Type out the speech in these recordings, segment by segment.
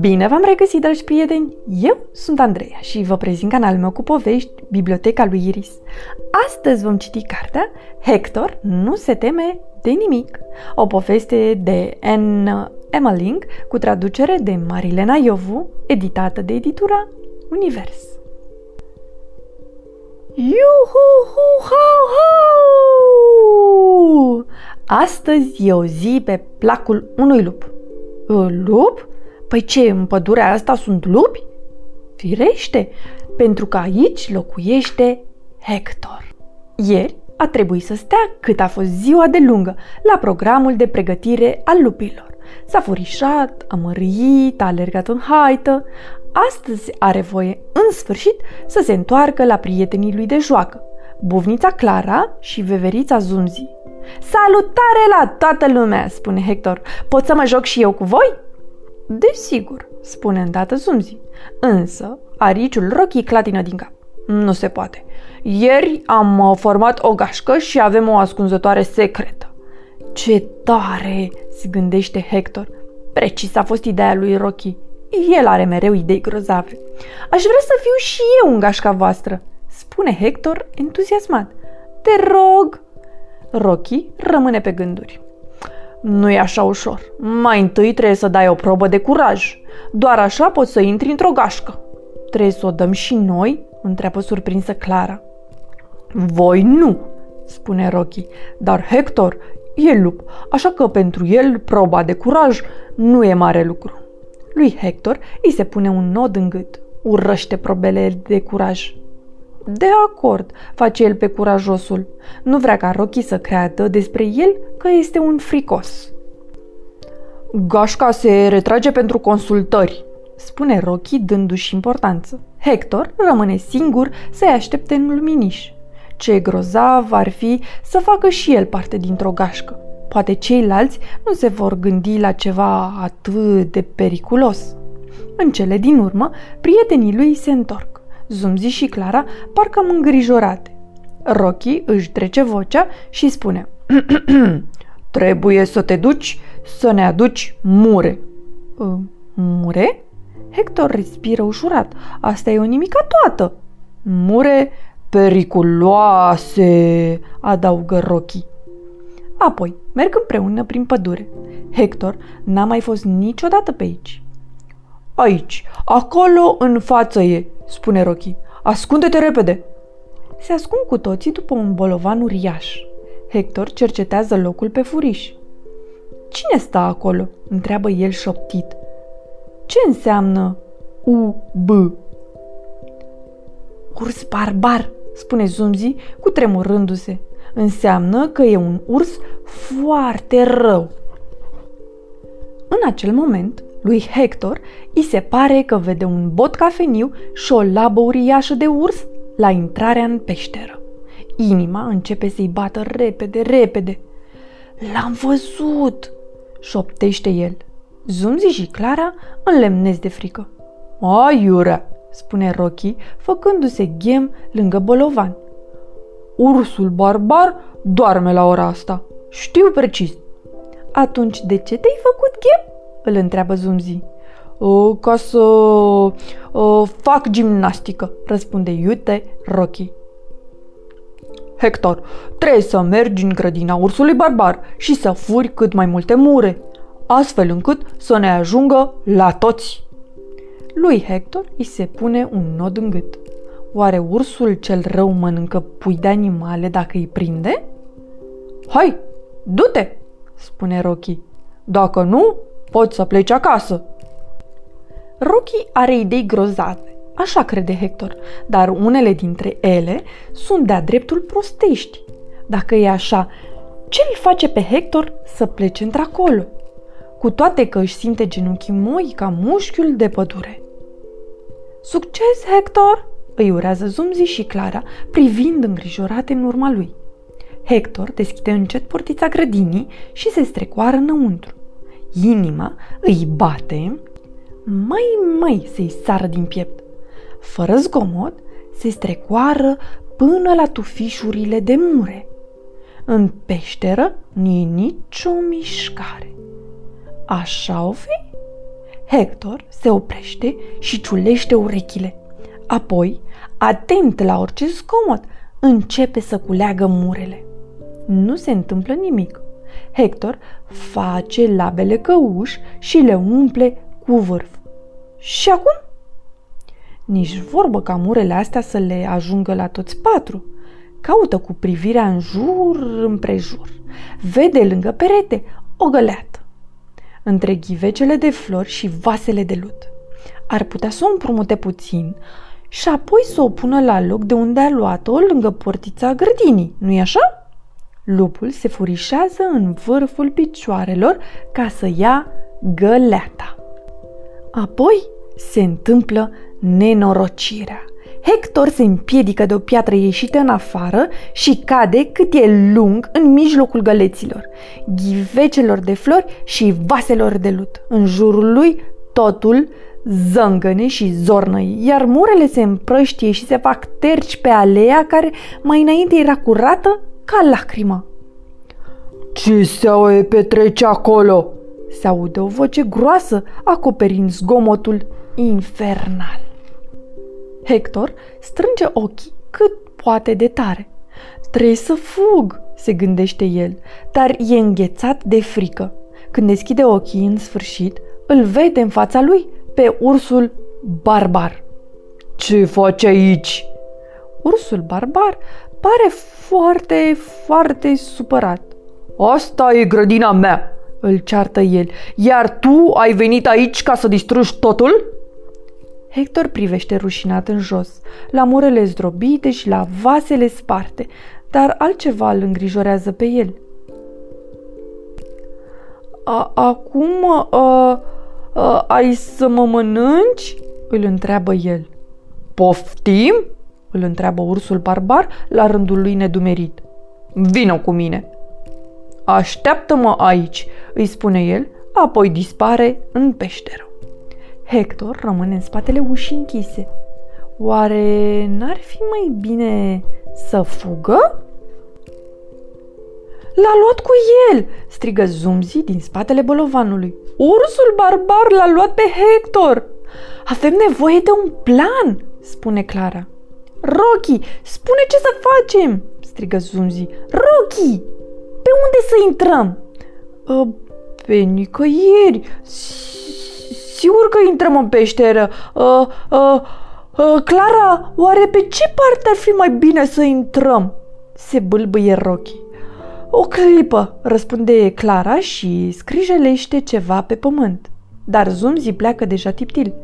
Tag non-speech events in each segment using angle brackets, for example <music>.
Bine v-am regăsit, dragi prieteni! Eu sunt Andreea și vă prezint canalul meu cu povești, Biblioteca lui Iris. Astăzi vom citi cartea Hector nu se teme de nimic, o poveste de N. Emmeling cu traducere de Marilena Iovu, editată de editura Univers. Iuhu-hu-hau-hau! Astăzi e o zi pe placul unui lup. Lup? Păi ce, în pădurea asta sunt lupi? Firește, pentru că aici locuiește Hector. Ieri a trebuit să stea cât a fost ziua de lungă la programul de pregătire al lupilor. S-a furișat, a mărit, a alergat în haită. Astăzi are voie, în sfârșit, să se întoarcă la prietenii lui de joacă, buvnița Clara și veverița Zunzi. Salutare la toată lumea, spune Hector. Pot să mă joc și eu cu voi? Desigur, spune îndată Zumzi. Însă, ariciul rochii clatină din cap. Nu se poate. Ieri am uh, format o gașcă și avem o ascunzătoare secretă. Ce tare, se gândește Hector. Precis a fost ideea lui Rocky. El are mereu idei grozave. Aș vrea să fiu și eu în gașca voastră, spune Hector entuziasmat. Te rog! Rocky rămâne pe gânduri. Nu e așa ușor. Mai întâi trebuie să dai o probă de curaj. Doar așa poți să intri într-o gașcă. Trebuie să o dăm și noi? întreabă surprinsă Clara. Voi nu, spune Rocky, dar Hector e lup, așa că pentru el proba de curaj nu e mare lucru. Lui Hector îi se pune un nod în gât. Urăște probele de curaj. De acord, face el pe curajosul. Nu vrea ca Rocky să creadă despre el că este un fricos. Gașca se retrage pentru consultări, spune Rocky dându-și importanță. Hector rămâne singur să-i aștepte în luminiș. Ce grozav ar fi să facă și el parte dintr-o gașcă. Poate ceilalți nu se vor gândi la ceva atât de periculos. În cele din urmă, prietenii lui se întorc. Zumzi și Clara parcă am îngrijorate. Rocky își trece vocea și spune <clears throat> Trebuie să te duci să ne aduci mure. Uh, mure? Hector respiră ușurat. Asta e o nimica toată. Mure periculoase, adaugă Rocky. Apoi, merg împreună prin pădure. Hector n-a mai fost niciodată pe aici. Aici, acolo în față e, spune Rocky. Ascunde-te repede! Se ascund cu toții după un bolovan uriaș. Hector cercetează locul pe furiș. Cine stă acolo? întreabă el șoptit. Ce înseamnă U-B? Urs barbar, spune Zumzi cu tremurându-se. Înseamnă că e un urs foarte rău. În acel moment, lui Hector îi se pare că vede un bot cafeniu și o labă uriașă de urs la intrarea în peșteră. Inima începe să-i bată repede, repede. L-am văzut, șoptește el. Zumzi și Clara înlemnesc de frică. Aiurea, spune Rocky, făcându-se ghem lângă bolovan. Ursul barbar doarme la ora asta. Știu precis. Atunci de ce te-ai făcut ghem? Îl întreabă Zumzi. O, ca să o, fac gimnastică, răspunde iute Rocky. Hector, trebuie să mergi în grădina ursului barbar și să furi cât mai multe mure, astfel încât să ne ajungă la toți. Lui Hector îi se pune un nod în gât. Oare ursul cel rău mănâncă pui de animale dacă îi prinde? Hai, du-te, spune Rocky. Dacă nu, Poți să pleci acasă. Rocky are idei grozave, așa crede Hector, dar unele dintre ele sunt de-a dreptul prostești. Dacă e așa, ce îl face pe Hector să plece într-acolo? Cu toate că își simte genunchii moi ca mușchiul de pădure. Succes, Hector! îi urează Zumzi și Clara, privind îngrijorate în urma lui. Hector deschide încet portița grădinii și se strecoară înăuntru inima îi bate, mai mai se-i sară din piept. Fără zgomot, se strecoară până la tufișurile de mure. În peșteră nu e nicio mișcare. Așa o fi? Hector se oprește și ciulește urechile. Apoi, atent la orice zgomot, începe să culeagă murele. Nu se întâmplă nimic. Hector face labele căuși și le umple cu vârf. Și acum? Nici vorbă ca murele astea să le ajungă la toți patru. Caută cu privirea în jur împrejur. Vede lângă perete o găleată. Între ghivecele de flori și vasele de lut. Ar putea să o împrumute puțin și apoi să o pună la loc de unde a luat-o lângă portița grădinii, nu-i așa? Lupul se furișează în vârful picioarelor ca să ia găleata. Apoi se întâmplă nenorocirea. Hector se împiedică de o piatră ieșită în afară și cade cât e lung în mijlocul găleților, ghivecelor de flori și vaselor de lut. În jurul lui totul zângăne și zornăi, iar murele se împrăștie și se fac terci pe alea care mai înainte era curată ca lacrima. Ce se petrece acolo?" se aude o voce groasă acoperind zgomotul infernal. Hector strânge ochii cât poate de tare. Trebuie să fug, se gândește el, dar e înghețat de frică. Când deschide ochii în sfârșit, îl vede în fața lui pe ursul barbar. Ce faci aici? Ursul barbar pare foarte, foarte supărat. Asta e grădina mea, îl ceartă el, iar tu ai venit aici ca să distrugi totul? Hector privește rușinat în jos, la murele zdrobite și la vasele sparte, dar altceva îl îngrijorează pe el. A, acum a, a, ai să mă mănânci? îl întreabă el. Poftim? Îl întreabă ursul barbar la rândul lui nedumerit. Vino cu mine! Așteaptă-mă aici, îi spune el, apoi dispare în peșteră. Hector rămâne în spatele ușii închise. Oare n-ar fi mai bine să fugă? L-a luat cu el!" strigă Zumzi din spatele bolovanului. Ursul barbar l-a luat pe Hector! Avem nevoie de un plan!" spune Clara. Rocky, spune ce să facem!" strigă Zumzi. Rocky, pe unde să intrăm?" Ă, pe nicăieri. Sigur că intrăm în peșteră. Uh, uh, uh, Clara, oare pe ce parte ar fi mai bine să intrăm? Se bâlbâie Rocky. O clipă, răspunde Clara și scrijelește ceva pe pământ. Dar Zumzi pleacă deja tiptil.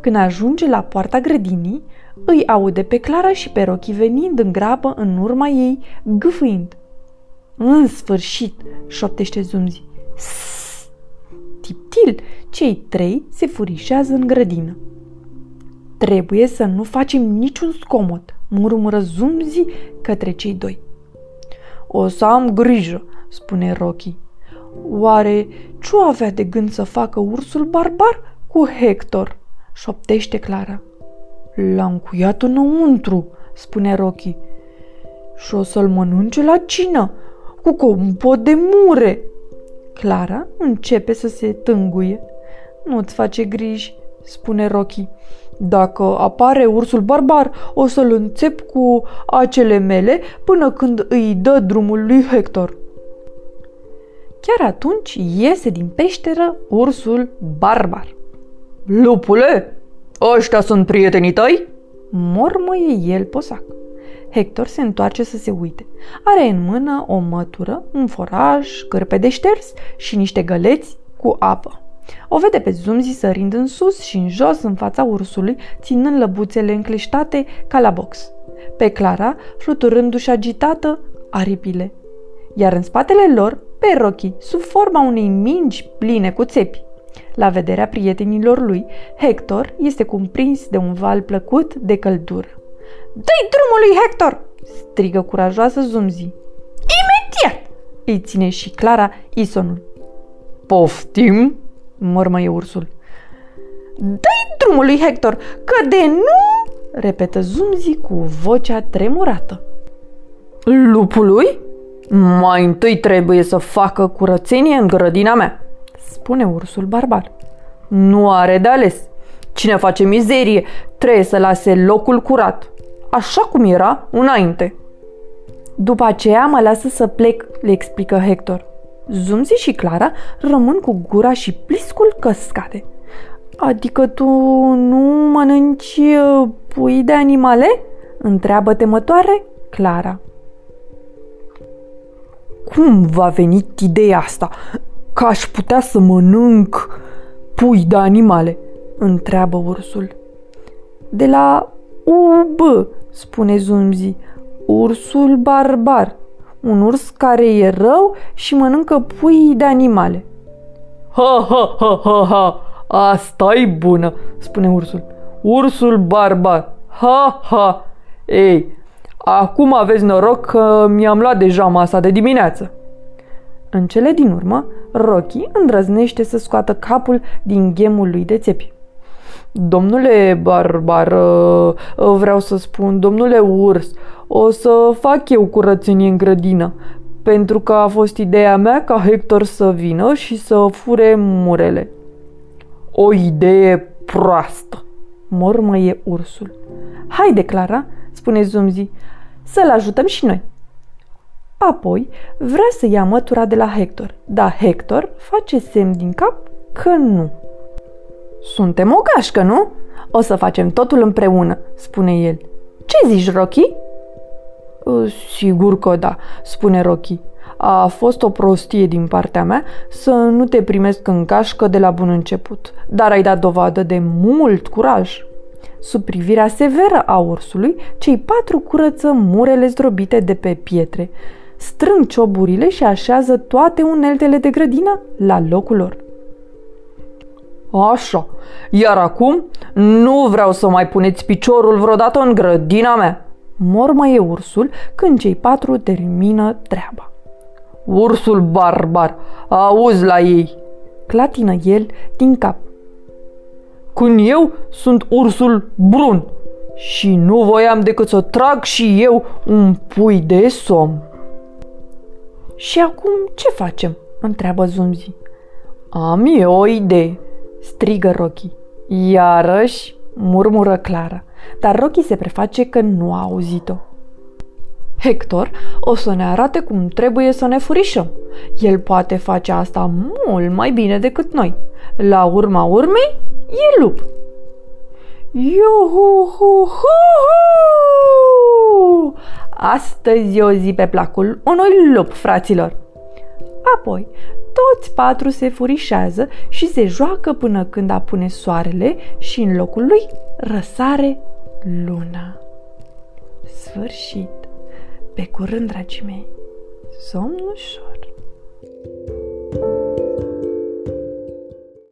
Când ajunge la poarta grădinii, îi aude pe Clara și pe Rocky venind în grabă în urma ei, gâfâind. În sfârșit, șoptește Zumzi. Tiptil, cei trei se furișează în grădină. Trebuie să nu facem niciun scomot, murmură Zumzi către cei doi. O să am grijă, spune Rocky. Oare ce avea de gând să facă ursul barbar cu Hector? șoptește Clara. L-am cuiat înăuntru, spune Rocky. Și o să-l mănânce la cină, cu compot de mure. Clara începe să se tânguie. Nu-ți face griji, spune Rocky. Dacă apare ursul barbar, o să-l înțep cu acele mele până când îi dă drumul lui Hector. Chiar atunci iese din peșteră ursul barbar. Lupule, ăștia sunt prietenii tăi? Mormăie el posac. Hector se întoarce să se uite. Are în mână o mătură, un foraj, cârpe de șters și niște găleți cu apă. O vede pe Zumzi sărind în sus și în jos în fața ursului, ținând lăbuțele încleștate ca la box. Pe Clara, fluturându-și agitată aripile. Iar în spatele lor, pe Rocky, sub forma unei mingi pline cu țepi. La vederea prietenilor lui, Hector este cumprins de un val plăcut de căldură. Dă-i drumul lui Hector!" strigă curajoasă Zumzi. Imediat! îi ține și Clara Isonul. Poftim? mormăie ursul. Dă-i drumul lui Hector, că de nu... repetă Zumzi cu vocea tremurată. Lupului? Mai întâi trebuie să facă curățenie în grădina mea, spune ursul barbar. Nu are de ales. Cine face mizerie trebuie să lase locul curat, așa cum era înainte. După aceea mă lasă să plec, le explică Hector. Zumzi și Clara rămân cu gura și pliscul căscate. Adică tu nu mănânci uh, pui de animale? Întreabă temătoare Clara. Cum va veni ideea asta? Că aș putea să mănânc pui de animale? Întreabă ursul. De la UB, spune Zumzi, ursul barbar, un urs care e rău și mănâncă pui de animale. Ha, ha, ha, ha, ha, asta e bună, spune ursul. Ursul barbar, ha, ha. Ei, acum aveți noroc că mi-am luat deja masa de dimineață. În cele din urmă, Rocky îndrăznește să scoată capul din ghemul lui de țepi. Domnule barbar, ă, ă, vreau să spun, domnule urs, o să fac eu curățenie în grădină, pentru că a fost ideea mea ca Hector să vină și să fure murele. O idee proastă, mormăie ursul. Haide, Clara, spune Zumzi, să-l ajutăm și noi. Apoi vrea să ia mătura de la Hector, dar Hector face semn din cap că nu. Suntem o gașcă, nu? O să facem totul împreună, spune el. Ce zici, Rocky? Ă, sigur că da, spune Rocky. A fost o prostie din partea mea să nu te primesc în gașcă de la bun început, dar ai dat dovadă de mult curaj. Sub privirea severă a ursului, cei patru curăță murele zdrobite de pe pietre, strâng cioburile și așează toate uneltele de grădină la locul lor. Așa. Iar acum nu vreau să mai puneți piciorul vreodată în grădina mea. Mormăie ursul când cei patru termină treaba. Ursul barbar, auzi la ei. Clatină el din cap. Când eu sunt ursul brun și nu voiam decât să trag și eu un pui de somn. Și acum ce facem? întreabă Zumzi. Am eu o idee strigă Rocky. Iarăși, murmură Clara, dar Rocky se preface că nu a auzit-o. Hector o să ne arate cum trebuie să ne furișăm. El poate face asta mult mai bine decât noi. La urma urmei, e lup. Iuhu-hu-hu! Astăzi e o zi pe placul unui lup, fraților! Apoi, toți patru se furișează și se joacă până când apune soarele și în locul lui răsare luna. Sfârșit! Pe curând, dragii mei! Somn ușor! thank you